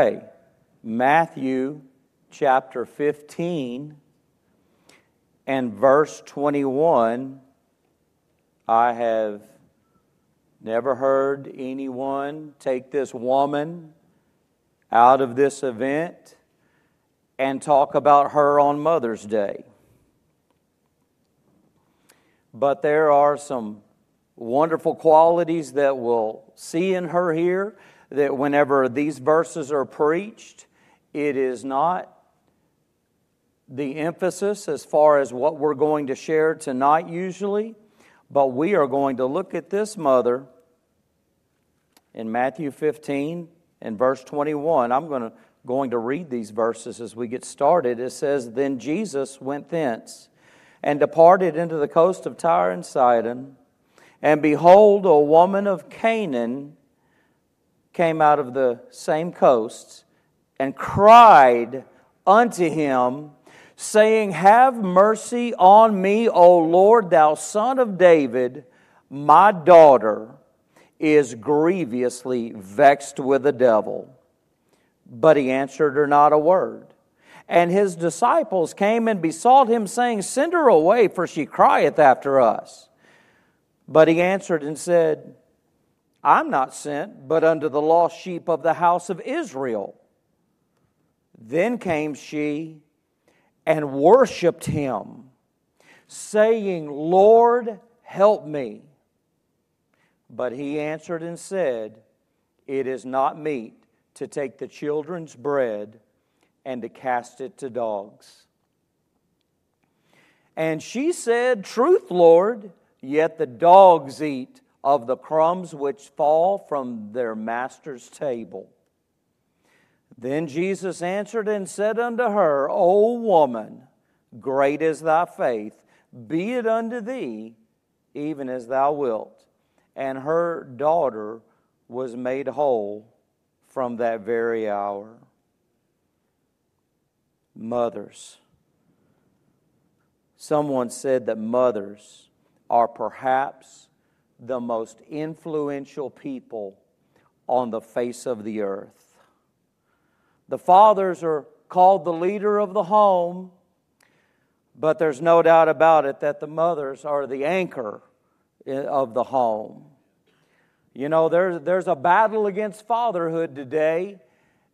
Okay, Matthew chapter 15 and verse 21. I have never heard anyone take this woman out of this event and talk about her on Mother's Day. But there are some wonderful qualities that we'll see in her here that whenever these verses are preached, it is not the emphasis as far as what we're going to share tonight, usually, but we are going to look at this mother in Matthew 15 and verse 21. I'm going to, going to read these verses as we get started. It says, Then Jesus went thence and departed into the coast of Tyre and Sidon. And behold, a woman of Canaan came out of the same coasts and cried unto him, saying, Have mercy on me, O Lord, thou son of David. My daughter is grievously vexed with the devil. But he answered her not a word. And his disciples came and besought him, saying, Send her away, for she crieth after us. But he answered and said, I'm not sent, but unto the lost sheep of the house of Israel. Then came she and worshiped him, saying, Lord, help me. But he answered and said, It is not meet to take the children's bread and to cast it to dogs. And she said, Truth, Lord, yet the dogs eat of the crumbs which fall from their master's table. Then Jesus answered and said unto her, O woman, great is thy faith, be it unto thee even as thou wilt. And her daughter was made whole from that very hour. Mothers. Someone said that mothers are perhaps the most influential people on the face of the earth. The fathers are called the leader of the home, but there's no doubt about it that the mothers are the anchor of the home. You know, there's, there's a battle against fatherhood today,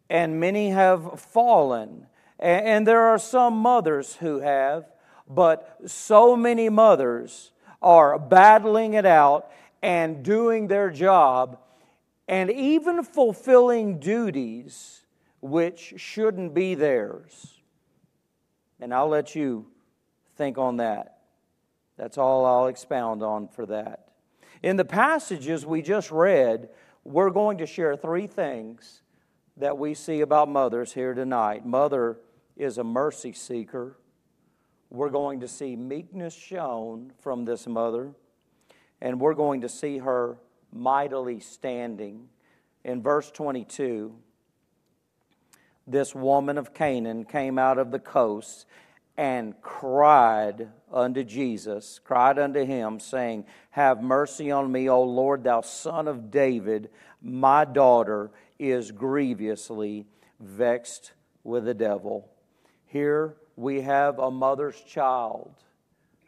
and many have fallen. And, and there are some mothers who have, but so many mothers are battling it out and doing their job and even fulfilling duties which shouldn't be theirs. And I'll let you think on that. That's all I'll expound on for that. In the passages we just read, we're going to share three things that we see about mothers here tonight. Mother is a mercy seeker we're going to see meekness shown from this mother, and we're going to see her mightily standing. In verse 22, this woman of Canaan came out of the coast and cried unto Jesus, cried unto him, saying, Have mercy on me, O Lord, thou son of David. My daughter is grievously vexed with the devil. Here we have a mother's child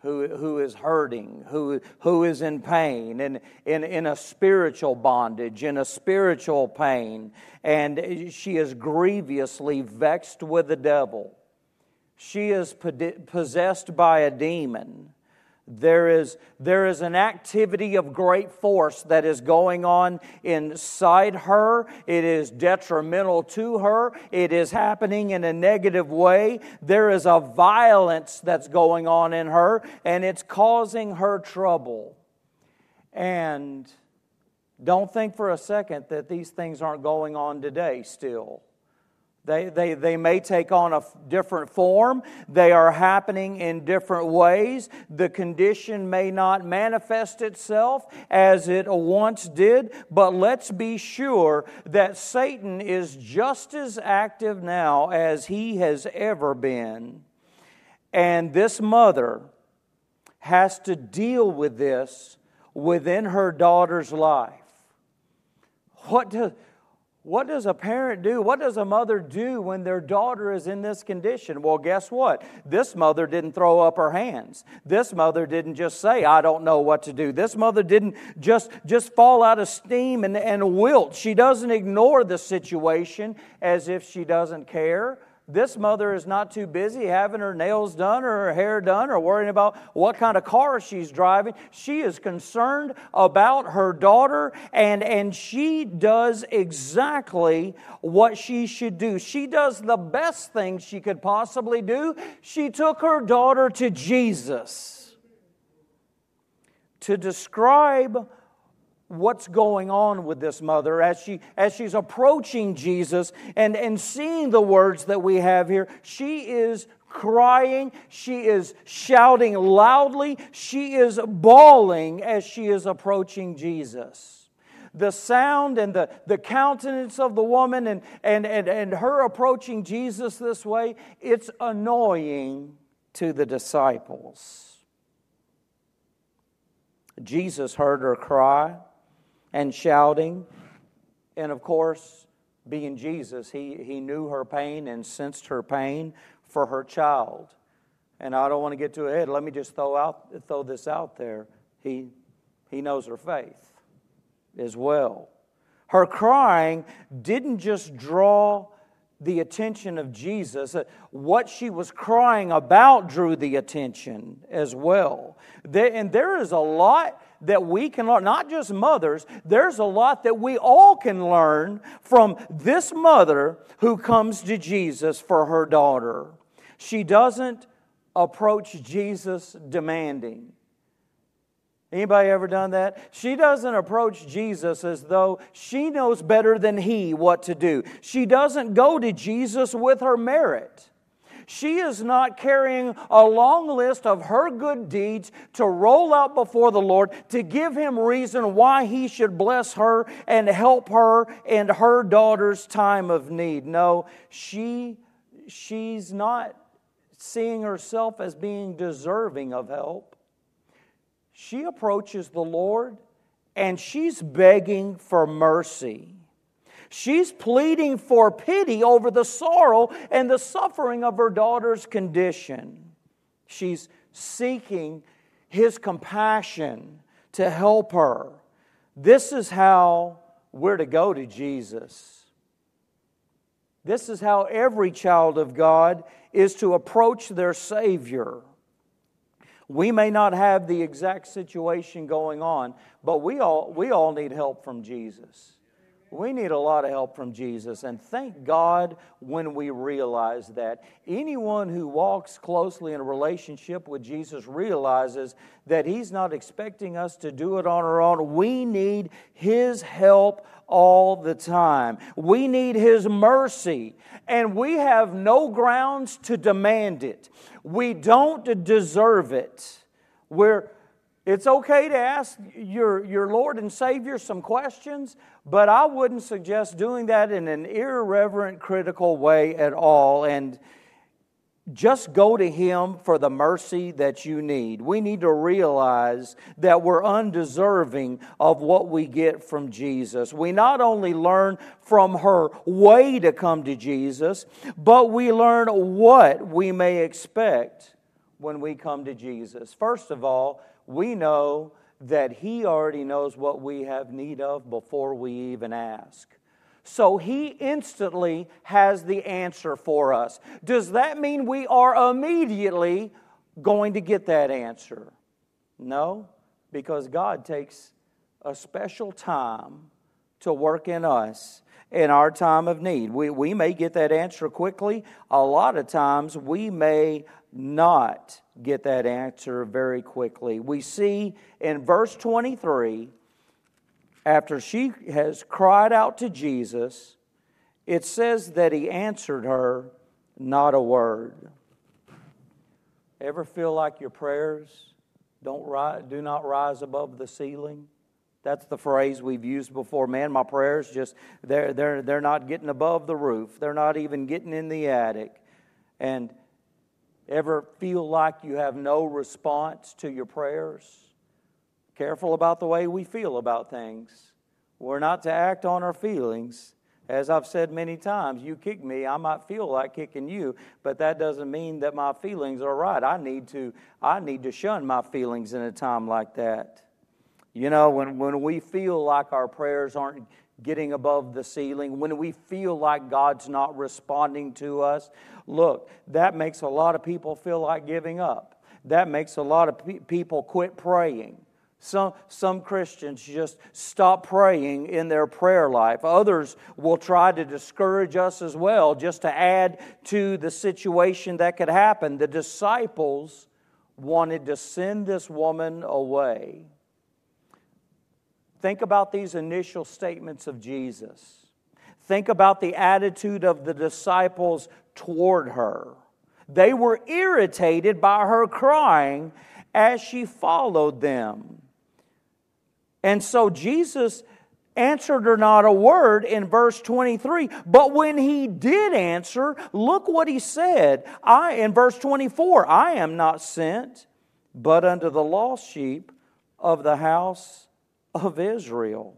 who, who is hurting, who, who is in pain, and in, in a spiritual bondage, in a spiritual pain, and she is grievously vexed with the devil. She is possessed by a demon. There is, there is an activity of great force that is going on inside her. It is detrimental to her. It is happening in a negative way. There is a violence that's going on in her, and it's causing her trouble. And don't think for a second that these things aren't going on today still. They, they, they may take on a different form. They are happening in different ways. The condition may not manifest itself as it once did, but let's be sure that Satan is just as active now as he has ever been. And this mother has to deal with this within her daughter's life. What, do, what does a parent do? What does a mother do when their daughter is in this condition? Well, guess what? This mother didn't throw up her hands. This mother didn't just say, I don't know what to do. This mother didn't just, just fall out of steam and, and wilt. She doesn't ignore the situation as if she doesn't care. This mother is not too busy having her nails done or her hair done or worrying about what kind of car she's driving. She is concerned about her daughter and, and she does exactly what she should do. She does the best thing she could possibly do. She took her daughter to Jesus to describe what's going on with this mother as she as she's approaching Jesus and and seeing the words that we have here. She is crying. She is shouting loudly. She is bawling as she is approaching Jesus. The sound and the, the countenance of the woman and, and, and, and her approaching Jesus this way it's annoying to the disciples. Jesus heard her cry and shouting. And of course, being Jesus, he, he knew her pain and sensed her pain for her child. And I don't want to get too ahead. Let me just throw, out, throw this out there. He, he knows her faith as well. Her crying didn't just draw the attention of Jesus. Uh, what she was crying about drew the attention as well. And there is a lot that we can learn, not just mothers, there's a lot that we all can learn from this mother who comes to Jesus for her daughter. She doesn't approach Jesus demanding. Anybody ever done that? She doesn't approach Jesus as though she knows better than he what to do. She doesn't go to Jesus with her merit. She is not carrying a long list of her good deeds to roll out before the Lord to give him reason why he should bless her and help her in her daughter's time of need. No, she she's not seeing herself as being deserving of help. She approaches the Lord and she's begging for mercy. She's pleading for pity over the sorrow and the suffering of her daughter's condition. She's seeking his compassion to help her. This is how we're to go to Jesus. This is how every child of God is to approach their Savior. We may not have the exact situation going on, but we all, we all need help from Jesus. We need a lot of help from Jesus, and thank God when we realize that. Anyone who walks closely in a relationship with Jesus realizes that He's not expecting us to do it on our own. We need His help all the time. We need His mercy, and we have no grounds to demand it. We don't deserve it. We're it's okay to ask your, your Lord and Savior some questions, but I wouldn't suggest doing that in an irreverent, critical way at all. And just go to Him for the mercy that you need. We need to realize that we're undeserving of what we get from Jesus. We not only learn from her way to come to Jesus, but we learn what we may expect when we come to Jesus. First of all, we know that He already knows what we have need of before we even ask. So He instantly has the answer for us. Does that mean we are immediately going to get that answer? No, because God takes a special time to work in us in our time of need. We, we may get that answer quickly. A lot of times we may not get that answer very quickly. We see in verse 23, after she has cried out to Jesus, it says that he answered her not a word. Ever feel like your prayers don't rise, do not rise above the ceiling? That's the phrase we've used before. Man, my prayers just they're they're they're not getting above the roof. They're not even getting in the attic. And Ever feel like you have no response to your prayers? Careful about the way we feel about things. We're not to act on our feelings. As I've said many times, you kick me, I might feel like kicking you, but that doesn't mean that my feelings are right. I need to, I need to shun my feelings in a time like that. You know, when, when we feel like our prayers aren't getting above the ceiling, when we feel like God's not responding to us, look, that makes a lot of people feel like giving up. That makes a lot of pe- people quit praying. Some, some Christians just stop praying in their prayer life. Others will try to discourage us as well, just to add to the situation that could happen. The disciples wanted to send this woman away. Think about these initial statements of Jesus. Think about the attitude of the disciples toward her. They were irritated by her crying as she followed them. And so Jesus answered her not a word in verse 23. But when he did answer, look what he said. I in verse 24, I am not sent but unto the lost sheep of the house of Israel.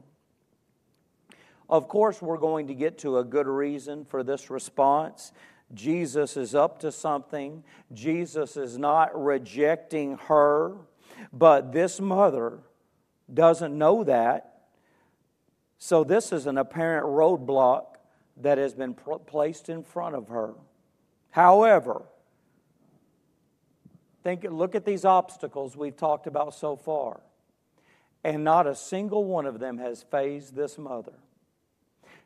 Of course, we're going to get to a good reason for this response. Jesus is up to something. Jesus is not rejecting her, but this mother doesn't know that. So, this is an apparent roadblock that has been placed in front of her. However, think, look at these obstacles we've talked about so far, and not a single one of them has fazed this mother.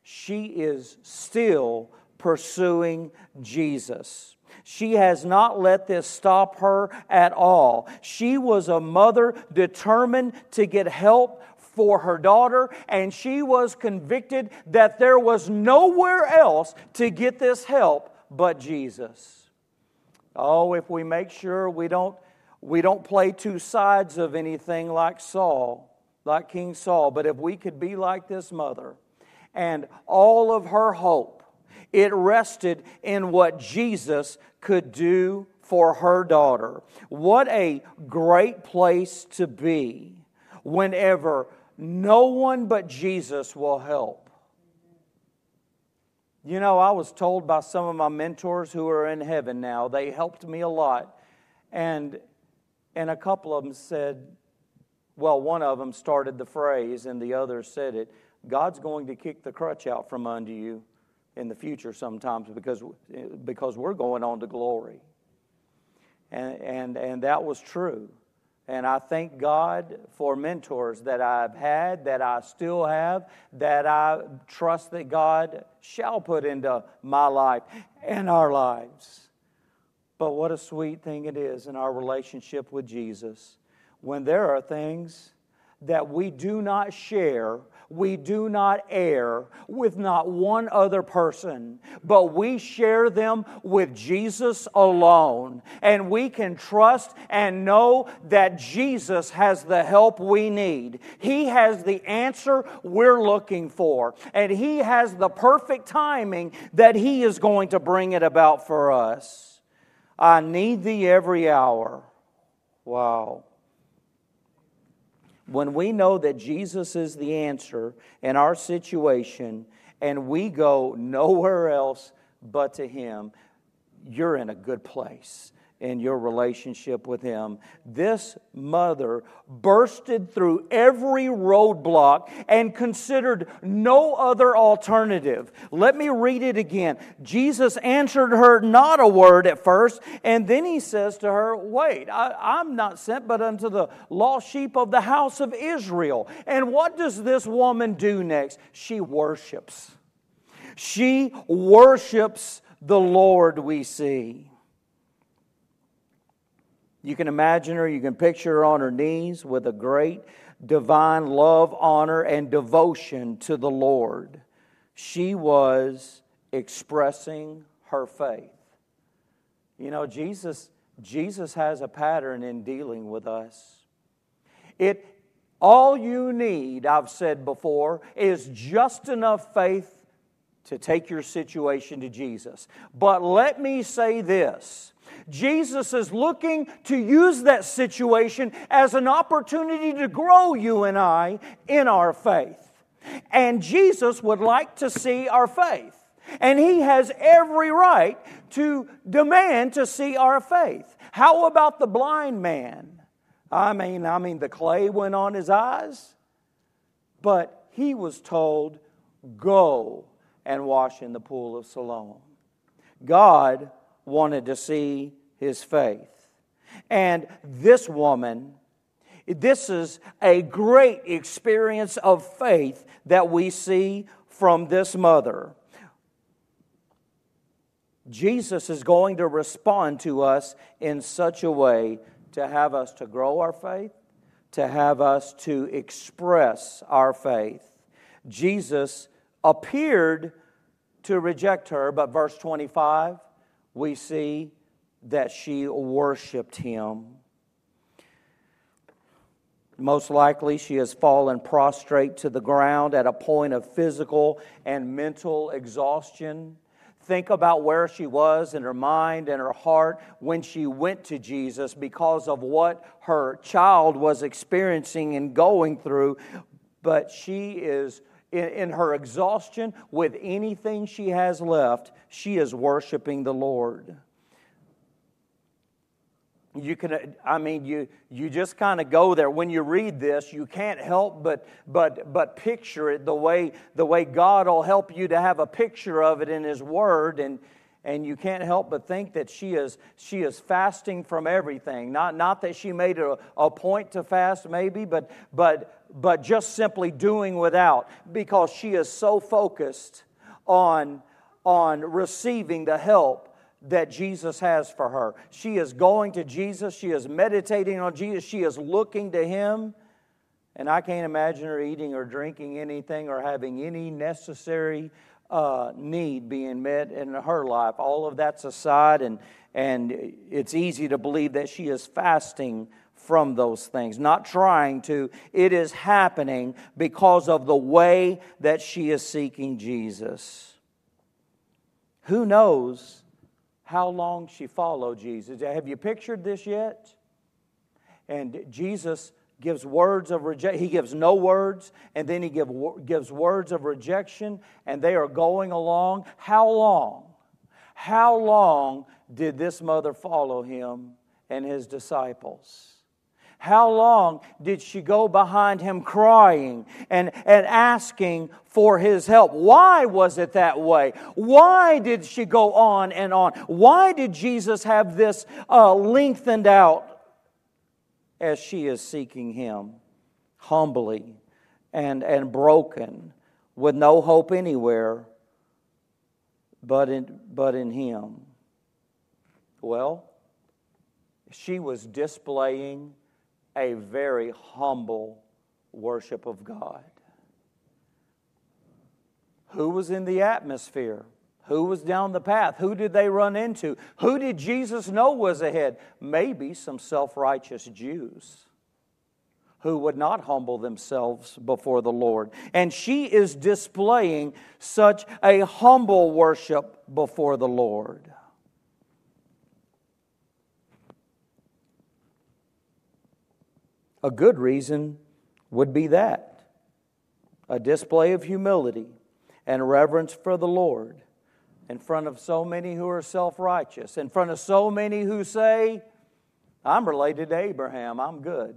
She is still pursuing Jesus. She has not let this stop her at all. She was a mother determined to get help for her daughter, and she was convicted that there was nowhere else to get this help but Jesus. Oh, if we make sure we don't, we don't play two sides of anything like Saul, like King Saul, but if we could be like this mother and all of her hope it rested in what Jesus could do for her daughter. What a great place to be whenever no one but Jesus will help. You know, I was told by some of my mentors who are in heaven now, they helped me a lot. And, and a couple of them said, well, one of them started the phrase and the other said it God's going to kick the crutch out from under you in the future sometimes because, because we're going on to glory. And, and, and that was true. And I thank God for mentors that I've had, that I still have, that I trust that God shall put into my life and our lives. But what a sweet thing it is in our relationship with Jesus when there are things that we do not share we do not err with not one other person, but we share them with Jesus alone. And we can trust and know that Jesus has the help we need. He has the answer we're looking for, and He has the perfect timing that He is going to bring it about for us. I need Thee every hour. Wow when we know that Jesus is the answer in our situation and we go nowhere else but to Him, you're in a good place in your relationship with Him. This mother bursted through every roadblock and considered no other alternative. Let me read it again. Jesus answered her not a word at first, and then He says to her, Wait, I, am not sent but unto the lost sheep of the house of Israel. And what does this woman do next? She worships. She worships the Lord, we see. You can imagine her, you can picture her on her knees with a great divine love, honor, and devotion to the Lord. She was expressing her faith. You know, Jesus, Jesus has a pattern in dealing with us. It all you need, I've said before, is just enough faith to take your situation to Jesus. But let me say this Jesus is looking to use that situation as an opportunity to grow you and I in our faith. And Jesus would like to see our faith. And he has every right to demand to see our faith. How about the blind man? I mean, I mean the clay went on his eyes, but he was told, "Go and wash in the pool of Siloam." God wanted to see his faith. And this woman, this is a great experience of faith that we see from this mother. Jesus is going to respond to us in such a way to have us to grow our faith, to have us to express our faith. Jesus appeared to reject her, but verse 25, we see that she worshiped him. Most likely, she has fallen prostrate to the ground at a point of physical and mental exhaustion. Think about where she was in her mind and her heart when she went to Jesus because of what her child was experiencing and going through. But she is, in, in her exhaustion, with anything she has left, she is worshiping the Lord. You can i mean you you just kind of go there. When you read this you can't help but but but picture it the way the way god will help you to have a picture of it in his word and and you can't help but think that she is she is fasting from everything. Not not that she made a, a point to fast maybe but but but just simply doing without because she is so focused on on receiving the help that Jesus has for her. She is going to Jesus, she is meditating on Jesus, she is looking to Him. And I can't imagine her eating or drinking anything or having any necessary uh, need being met in her life. All of that's aside, and, and it's easy to believe that she is fasting from those things, not trying to. It is happening because of the way that she is seeking Jesus. Who knows how long she followed Jesus. Have you pictured this yet? And Jesus gives words of rejection. He gives no words, and then he give, gives words of rejection, and they are going along. How long? How long did this mother follow him and his disciples? How long did she go behind him crying and, and asking for his help? Why was it that way? Why did she go on and on? Why did Jesus have this uh, lengthened out as she is seeking him humbly and, and broken with no hope anywhere but in, but in him? Well, she was displaying a very humble worship of God. Who was in the atmosphere? Who was down the path? Who did they run into? Who did Jesus know was ahead? Maybe some self righteous Jews who would not humble themselves before the Lord. And she is displaying such a humble worship before the Lord. A good reason would be that a display of humility and reverence for the Lord in front of so many who are self righteous, in front of so many who say, I'm related to Abraham, I'm good.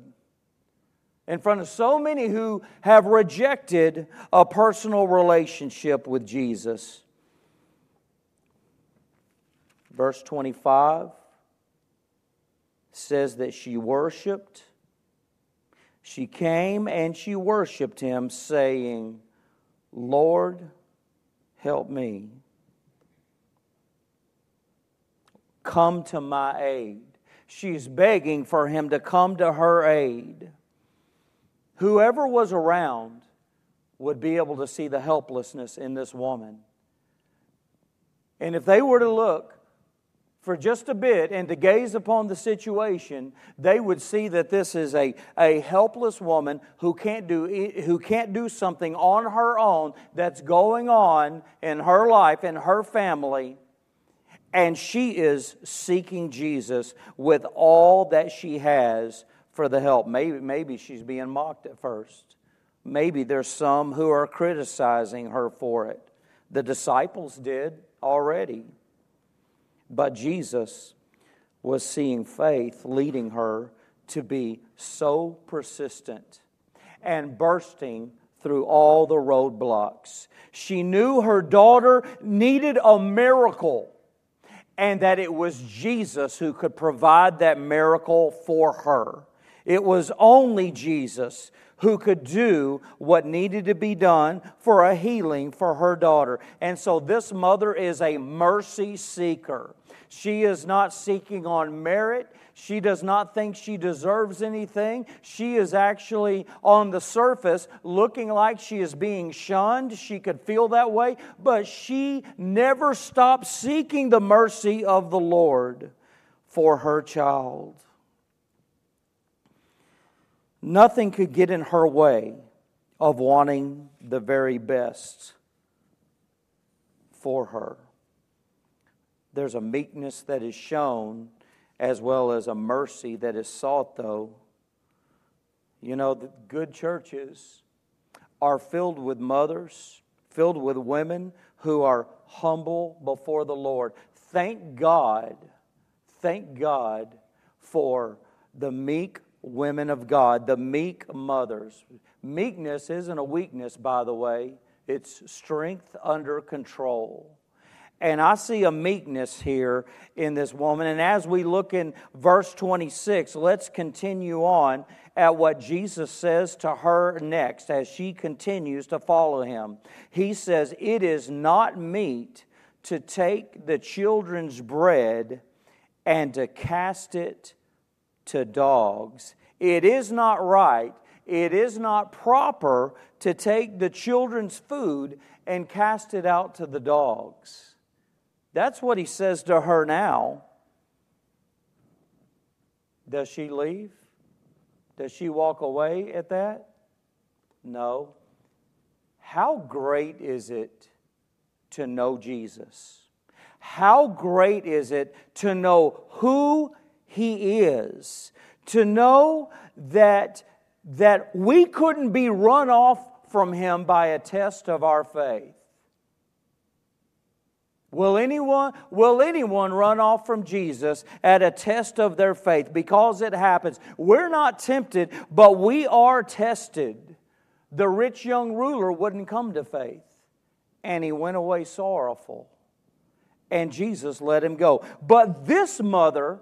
In front of so many who have rejected a personal relationship with Jesus. Verse 25 says that she worshiped she came and she worshiped him, saying, Lord, help me. Come to my aid. She's begging for him to come to her aid. Whoever was around would be able to see the helplessness in this woman. And if they were to look, for just a bit and to gaze upon the situation, they would see that this is a, a helpless woman who can't, do, who can't do something on her own that's going on in her life, in her family. And she is seeking Jesus with all that she has for the help. Maybe, maybe she's being mocked at first. Maybe there's some who are criticizing her for it. The disciples did already. But Jesus was seeing faith leading her to be so persistent and bursting through all the roadblocks. She knew her daughter needed a miracle and that it was Jesus who could provide that miracle for her. It was only Jesus who could do what needed to be done for a healing for her daughter. And so this mother is a mercy seeker. She is not seeking on merit. She does not think she deserves anything. She is actually on the surface looking like she is being shunned. She could feel that way, but she never stopped seeking the mercy of the Lord for her child. Nothing could get in her way of wanting the very best for her. There's a meekness that is shown as well as a mercy that is sought, though. You know, the good churches are filled with mothers, filled with women who are humble before the Lord. Thank God, thank God for the meek women of God, the meek mothers. Meekness isn't a weakness, by the way, it's strength under control. And I see a meekness here in this woman. And as we look in verse 26, let's continue on at what Jesus says to her next as she continues to follow him. He says, It is not meet to take the children's bread and to cast it to dogs. It is not right, it is not proper to take the children's food and cast it out to the dogs. That's what he says to her now. Does she leave? Does she walk away at that? No. How great is it to know Jesus? How great is it to know who he is, to know that, that we couldn't be run off from Him by a test of our faith. Will anyone, will anyone run off from Jesus at a test of their faith? Because it happens. We're not tempted, but we are tested. The rich young ruler wouldn't come to faith, and he went away sorrowful. And Jesus let him go. But this mother,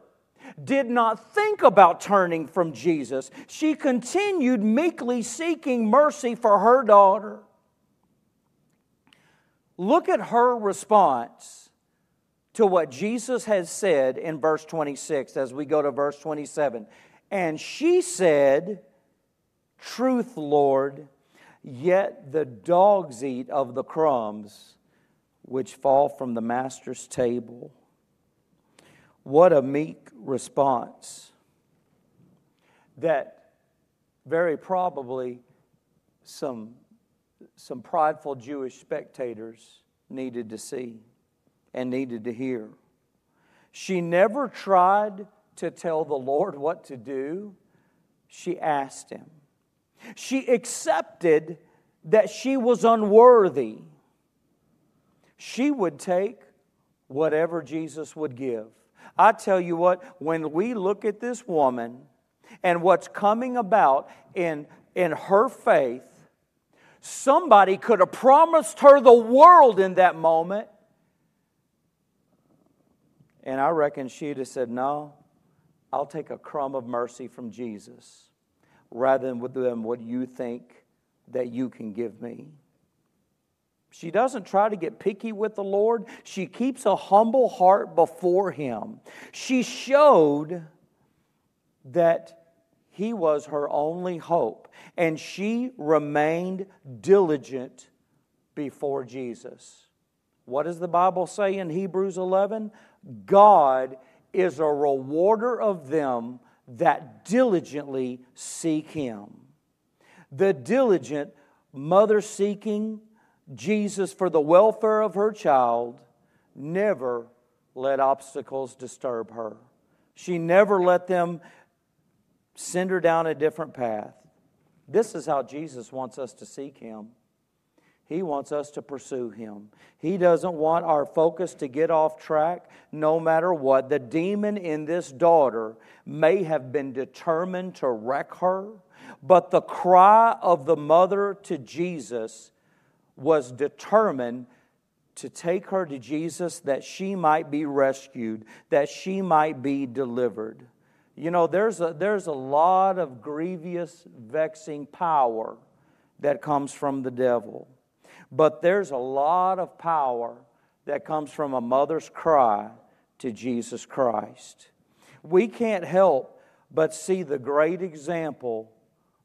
did not think about turning from Jesus. She continued meekly seeking mercy for her daughter. Look at her response to what Jesus has said in verse 26 as we go to verse 27. And she said, Truth, Lord, yet the dogs eat of the crumbs which fall from the master's table. What a meek response that very probably some, some prideful Jewish spectators needed to see and needed to hear. She never tried to tell the Lord what to do, she asked Him. She accepted that she was unworthy. She would take whatever Jesus would give. I tell you what, when we look at this woman and what's coming about in, in her faith, somebody could have promised her the world in that moment. And I reckon she'd have said, No, I'll take a crumb of mercy from Jesus rather than what you think that you can give me. She doesn't try to get picky with the Lord. She keeps a humble heart before Him. She showed that He was her only hope, and she remained diligent before Jesus. What does the Bible say in Hebrews 11? God is a rewarder of them that diligently seek Him. The diligent mother seeking, Jesus, for the welfare of her child, never let obstacles disturb her. She never let them send her down a different path. This is how Jesus wants us to seek Him. He wants us to pursue Him. He doesn't want our focus to get off track no matter what. The demon in this daughter may have been determined to wreck her, but the cry of the mother to Jesus was determined to take her to Jesus that she might be rescued, that she might be delivered. You know, there's a, there's a lot of grievous, vexing power that comes from the devil. But there's a lot of power that comes from a mother's cry to Jesus Christ. We can't help but see the great example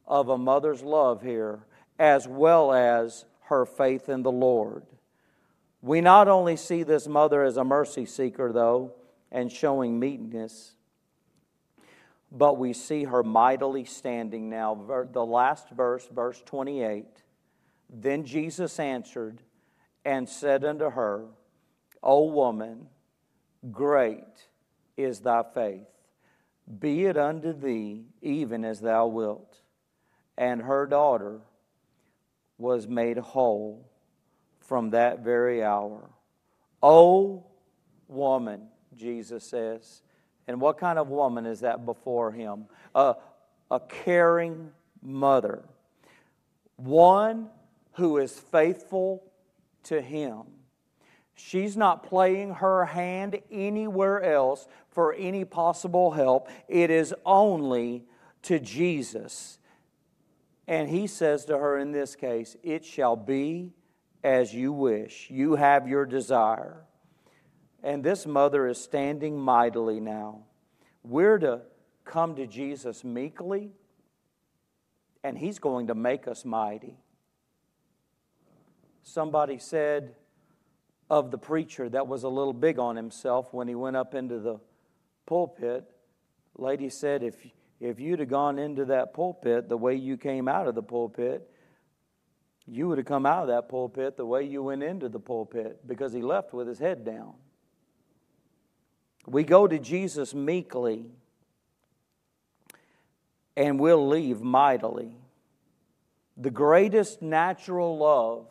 of a mother's love here, as well as her faith in the Lord. We not only see this mother as a mercy seeker, though, and showing meekness, but we see her mightily standing now. The last verse, verse 28 then Jesus answered and said unto her, O woman, great is thy faith. Be it unto thee even as thou wilt. And her daughter was made whole from that very hour. O woman, Jesus says. And what kind of woman is that before him? A, a caring mother. One who is faithful to Him. She's not playing her hand anywhere else for any possible help. It is only to Jesus. And He says to her in this case, It shall be as you wish. You have your desire. And this mother is standing mightily now. We're to come to Jesus meekly, and He's going to make us mighty. Somebody said of the preacher that was a little big on himself when he went up into the pulpit. Lady said, if, if you'd have gone into that pulpit the way you came out of the pulpit, you would have come out of that pulpit the way you went into the pulpit because he left with his head down. We go to Jesus meekly and we'll leave mightily. The greatest natural love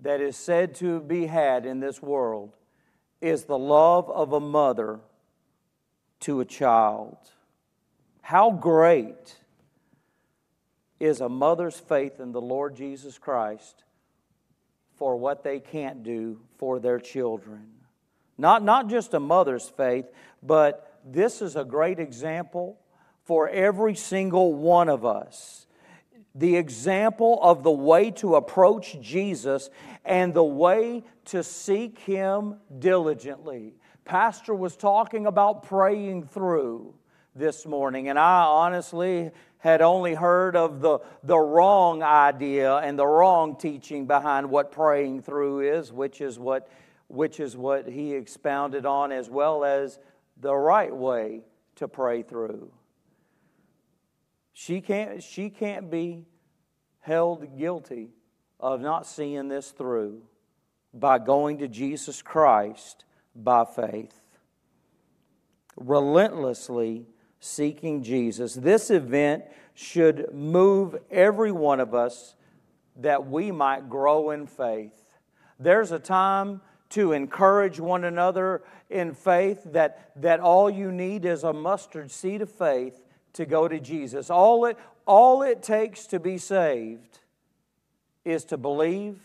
that is said to be had in this world is the love of a mother to a child. How great is a mother's faith in the Lord Jesus Christ for what they can't do for their children? Not, not just a mother's faith, but this is a great example for every single one of us the example of the way to approach Jesus and the way to seek Him diligently. Pastor was talking about praying through this morning, and I honestly had only heard of the, the wrong idea and the wrong teaching behind what praying through is, which is what, which is what he expounded on, as well as the right way to pray through. She can't, she can't be held guilty of not seeing this through by going to Jesus Christ by faith. Relentlessly seeking Jesus. This event should move every one of us that we might grow in faith. There's a time to encourage one another in faith that, that all you need is a mustard seed of faith to go to Jesus. All it, all it takes to be saved is to believe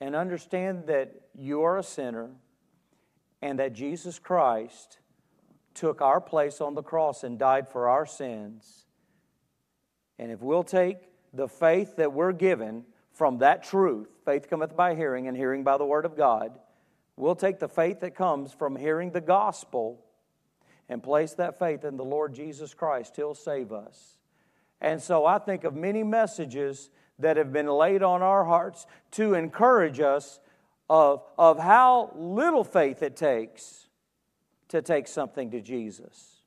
and understand that you are a sinner and that Jesus Christ took our place on the cross and died for our sins. And if we'll take the faith that we're given from that truth, faith cometh by hearing, and hearing by the word of God, we'll take the faith that comes from hearing the gospel and place that faith in the Lord Jesus Christ, He'll save us. And so I think of many messages that have been laid on our hearts to encourage us of, of how little faith it takes to take something to Jesus.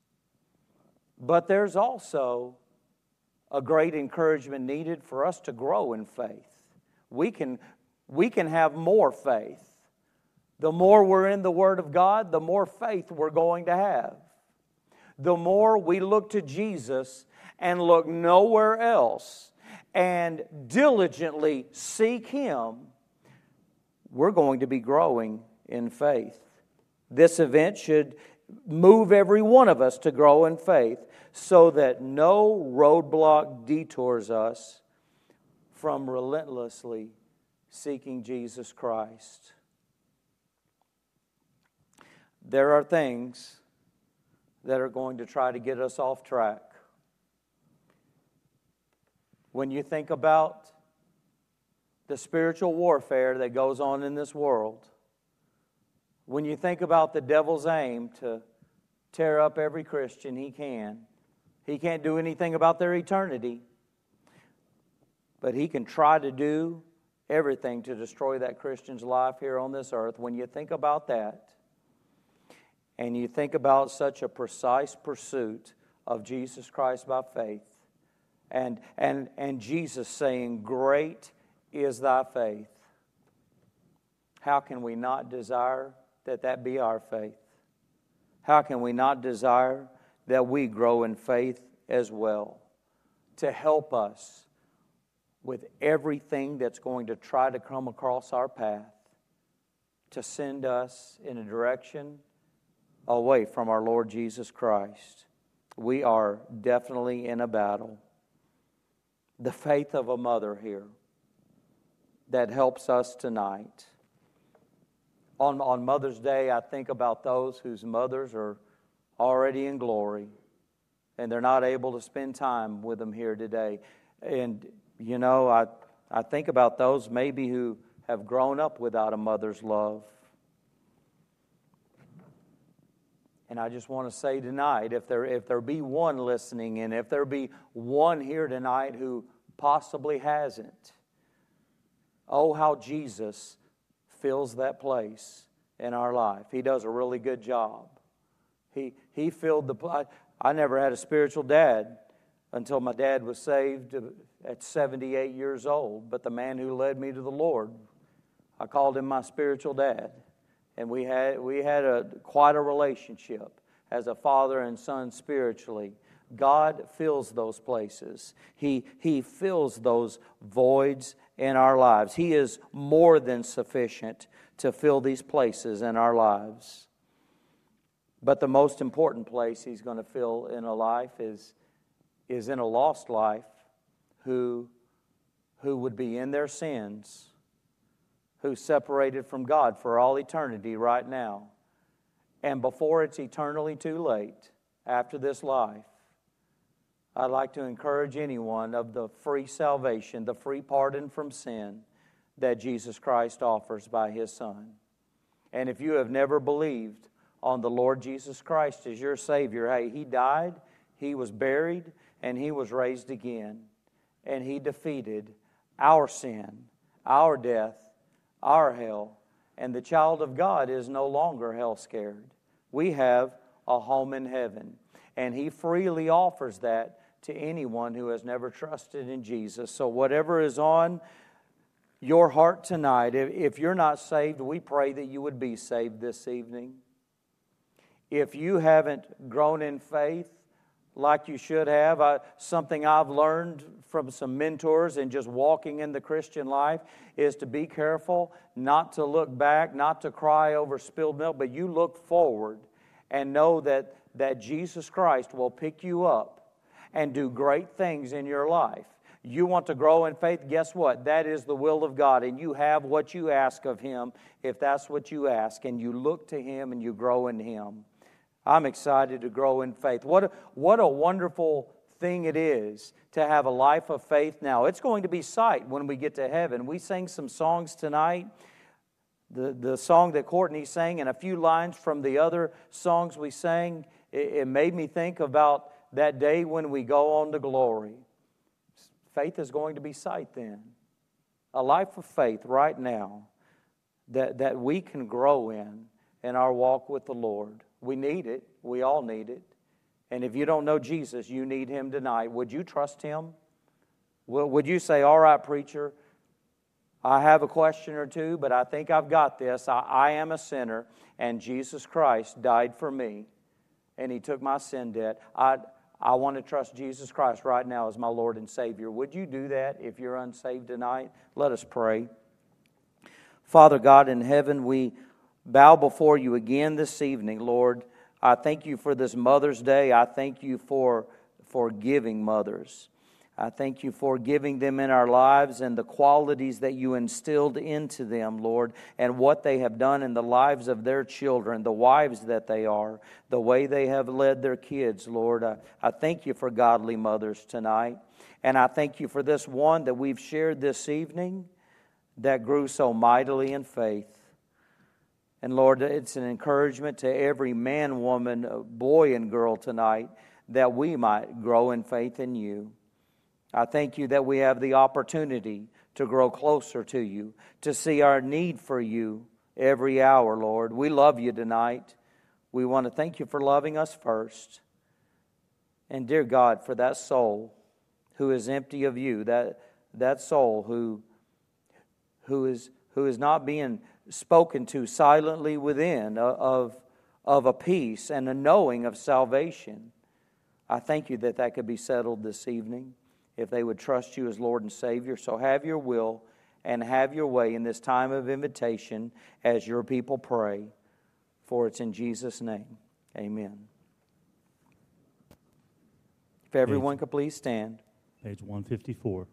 But there's also a great encouragement needed for us to grow in faith. We can, we can have more faith. The more we're in the Word of God, the more faith we're going to have the more we look to Jesus and look nowhere else and diligently seek Him, we're going to be growing in faith. This event should move every one of us to grow in faith so that no roadblock detours us from relentlessly seeking Jesus Christ. There are things that are going to try to get us off track. When you think about the spiritual warfare that goes on in this world, when you think about the devil's aim to tear up every Christian he can, he can't do anything about their eternity, but he can try to do everything to destroy that Christian's life here on this earth. When you think about that, and you think about such a precise pursuit of Jesus Christ by faith, and, and, and Jesus saying, Great is thy faith, how can we not desire that that be our faith? How can we not desire that we grow in faith as well to help us with everything that's going to try to come across our path to send us in a direction away from our Lord Jesus Christ? We are definitely in a battle. The faith of a mother here that helps us tonight on, on Mother's Day, I think about those whose mothers are already in glory and they're not able to spend time with them here today. And, you know, I, I think about those maybe who have grown up without a mother's love. And I just want to say tonight if there, if there be one listening and if there be one here tonight who possibly hasn't, oh, how Jesus fills that place in our life. He does a really good job. He, he filled the. I, I never had a spiritual dad until my dad was saved at 78 years old. But the man who led me to the Lord, I called him my spiritual dad. And we had, we had a, quite a relationship as a father and son spiritually. God fills those places. He, he fills those voids in our lives. He is more than sufficient to fill these places in our lives. But the most important place He's going to fill in a life is, is in a lost life who, who would be in their sins, who's separated from God for all eternity right now. And before it's eternally too late, after this life, I'd like to encourage anyone of the free salvation, the free pardon from sin that Jesus Christ offers by His Son. And if you have never believed on the Lord Jesus Christ as your Savior, hey, He died, He was buried, and He was raised again. And He defeated our sin, our death, our hell. And the child of God is no longer hell scared. We have a home in heaven. And He freely offers that to anyone who has never trusted in Jesus. So, whatever is on your heart tonight, if you're not saved, we pray that you would be saved this evening. If you haven't grown in faith like you should have, something I've learned from some mentors and just walking in the Christian life is to be careful not to look back, not to cry over spilled milk, but you look forward and know that, that Jesus Christ will pick you up and do great things in your life. You want to grow in faith? Guess what? That is the will of God, and you have what you ask of Him if that's what you ask, and you look to Him and you grow in Him. I'm excited to grow in faith. What a, what a wonderful thing it is to have a life of faith now. It's going to be sight when we get to heaven. We sang some songs tonight. The, the song that Courtney sang and a few lines from the other songs we sang, it, it made me think about that day when we go on to glory. Faith is going to be sight then. A life of faith right now that, that we can grow in in our walk with the Lord. We need it. We all need it. And if you don't know Jesus, you need Him tonight. Would you trust Him? Would you say, All right, preacher, I have a question or two, but I think I've got this. I, I am a sinner, and Jesus Christ died for me, and He took my sin debt. I, I want to trust Jesus Christ right now as my Lord and Savior. Would you do that if you're unsaved tonight? Let us pray. Father God in heaven, we bow before you again this evening, Lord. I thank you for this Mother's Day. I thank you for forgiving mothers. I thank you for giving them in our lives and the qualities that you instilled into them, Lord, and what they have done in the lives of their children, the wives that they are, the way they have led their kids, Lord. I, I thank you for godly mothers tonight. And I thank you for this one that we've shared this evening that grew so mightily in faith. And Lord, it's an encouragement to every man, woman, boy, and girl tonight that we might grow in faith in you. I thank you that we have the opportunity to grow closer to you, to see our need for you every hour, Lord. We love you tonight. We want to thank you for loving us first. And dear God, for that soul who is empty of you, that, that soul who, who, is, who is not being spoken to silently within uh, of, of a peace and a knowing of salvation. I thank you that that could be settled this evening if they would trust you as Lord and Savior. So have your will and have your way in this time of invitation as your people pray. For it's in Jesus' name. Amen. If everyone Page, could please stand. Page 154.